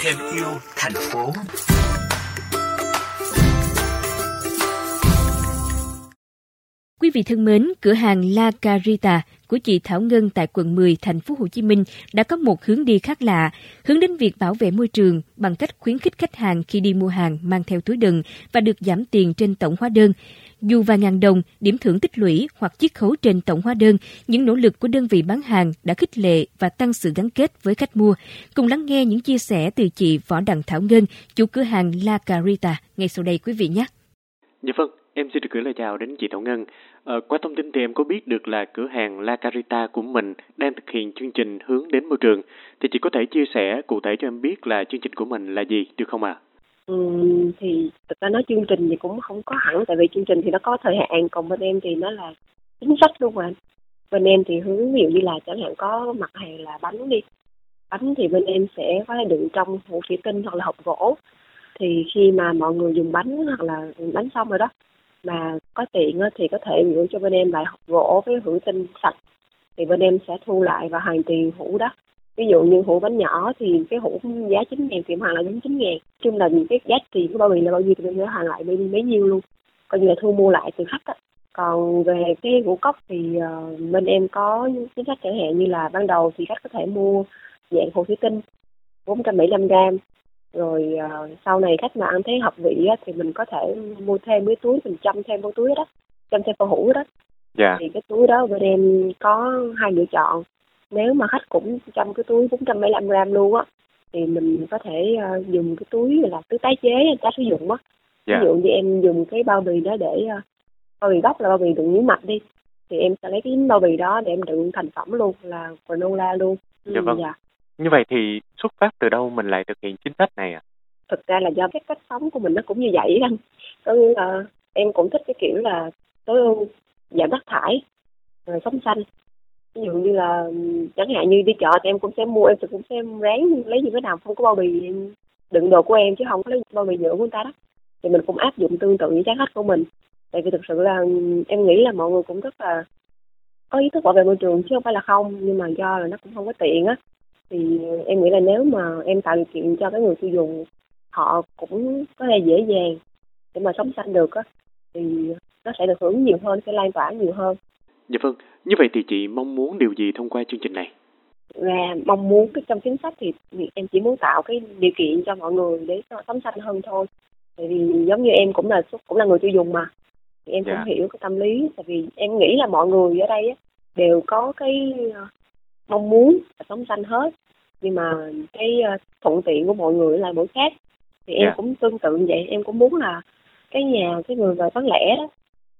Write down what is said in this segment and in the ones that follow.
thêm yêu thành phố Quý vị thân mến, cửa hàng La Carita của chị Thảo Ngân tại quận 10 thành phố Hồ Chí Minh đã có một hướng đi khác lạ, hướng đến việc bảo vệ môi trường bằng cách khuyến khích khách hàng khi đi mua hàng mang theo túi đựng và được giảm tiền trên tổng hóa đơn. Dù vài ngàn đồng, điểm thưởng tích lũy hoặc chiết khấu trên tổng hóa đơn, những nỗ lực của đơn vị bán hàng đã khích lệ và tăng sự gắn kết với khách mua. Cùng lắng nghe những chia sẻ từ chị Võ Đặng Thảo Ngân, chủ cửa hàng La Carita ngay sau đây quý vị nhé. Dạ vâng, em xin được gửi lời chào đến chị Thảo Ngân. Ờ, qua thông tin thì em có biết được là cửa hàng La Carita của mình đang thực hiện chương trình hướng đến môi trường. Thì chị có thể chia sẻ cụ thể cho em biết là chương trình của mình là gì được không ạ? À? Ừ, thì thực ra nói chương trình thì cũng không có hẳn tại vì chương trình thì nó có thời hạn còn bên em thì nó là chính sách luôn mà. Bên em thì hướng ví dụ như là chẳng hạn có mặt hàng là bánh đi bánh thì bên em sẽ có thể đựng trong hũ thủy tinh hoặc là hộp gỗ. Thì khi mà mọi người dùng bánh hoặc là bánh xong rồi đó mà có tiền thì có thể gửi cho bên em lại hộp gỗ với hũ tinh sạch. Thì bên em sẽ thu lại và hoàn tiền hũ đó ví dụ như hũ bánh nhỏ thì cái hũ giá chín ngàn thì hoàn lại đến chín ngàn. Chung là những cái giá trị của bao bì là bao nhiêu thì mình sẽ hoàn lại bấy, bấy nhiêu luôn. Coi như là thu mua lại từ khách á. Còn về cái ngũ cốc thì uh, bên em có chính sách chẳng hạn như là ban đầu thì khách có thể mua dạng hũ thủy tinh 475 gram. Rồi uh, sau này khách mà ăn thấy hợp vị á, thì mình có thể mua thêm cái túi mình chăm thêm vào túi đó chăm thêm vào hũ đó. Dạ. thì cái túi đó bên em có hai lựa chọn nếu mà khách cũng trong cái túi 475 gram luôn á thì mình có thể uh, dùng cái túi là túi tái chế tái sử dụng á ví Dạ. dụ như em dùng cái bao bì đó để uh, bao bì gốc là bao bì đựng miếng mạch đi thì em sẽ lấy cái bao bì đó để em đựng thành phẩm luôn là granola luôn Dạ vâng. Như vậy thì xuất phát từ đâu mình lại thực hiện chính sách này ạ? À? thực ra là do cái cách sống của mình nó cũng như vậy anh có nghĩa là em cũng thích cái kiểu là tối ưu giảm rác thải rồi sống xanh ví dụ như là ừ, chẳng hạn như đi chợ thì em cũng sẽ mua, em thì cũng sẽ ráng lấy những cái nào không có bao bì, đựng đồ của em chứ không có lấy bao bì nhựa của người ta đó. Thì mình cũng áp dụng tương tự với trái khách của mình. Tại vì thực sự là ừ, em nghĩ là mọi người cũng rất là có ý thức bảo vệ môi trường chứ không phải là không, nhưng mà do là nó cũng không có tiện á. Thì em nghĩ là nếu mà em tạo điều kiện cho cái người tiêu dùng, họ cũng có thể dễ dàng để mà sống xanh được á, thì nó sẽ được hưởng nhiều hơn, sẽ lan tỏa nhiều hơn. Dạ vâng, như vậy thì chị mong muốn điều gì thông qua chương trình này? và mong muốn cái trong chính sách thì em chỉ muốn tạo cái điều kiện cho mọi người để sống xanh hơn thôi tại vì giống như em cũng là cũng là người tiêu dùng mà thì em Dạ. cũng hiểu cái tâm lý tại vì em nghĩ là mọi người ở đây á, đều có cái ờ, mong muốn là sống xanh hết nhưng mà cái ờ, thuận tiện của mọi người là mỗi khác thì em Dạ. cũng tương tự vậy em cũng muốn là cái nhà cái người mà bán lẻ đó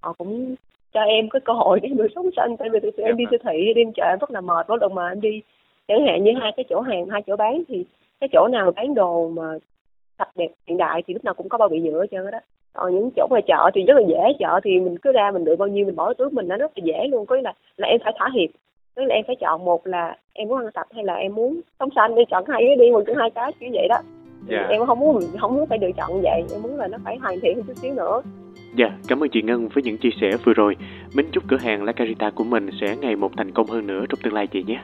họ cũng cho em cái cơ hội để được sống xanh. Tại vì thực sự em đi Dạ. siêu thị đi chợ em rất là mệt mỗi lần mà em đi chẳng hạn như hai cái chỗ hàng hai chỗ bán thì cái chỗ nào bán đồ mà sạch đẹp hiện đại thì lúc nào cũng có bao bì nhựa trơn đó. Còn những chỗ ngoài chợ thì rất là dễ chợ thì mình cứ ra mình được bao nhiêu mình bỏ túi mình nó rất là dễ luôn. Có nghĩa là là em phải thỏa hiệp. Tức là em phải chọn một là em muốn ăn sạch hay là em muốn sống xanh. Đi chọn hai cái đi một trong hai cái kiểu vậy đó. Thì Dạ. em không muốn không muốn phải lựa chọn vậy. Em muốn là nó phải hoàn thiện hơn chút xíu nữa Dạ, cảm ơn chị Ngân với những chia sẻ vừa rồi. Mến chúc cửa hàng La Carita của mình sẽ ngày một thành công hơn nữa trong tương lai chị nhé.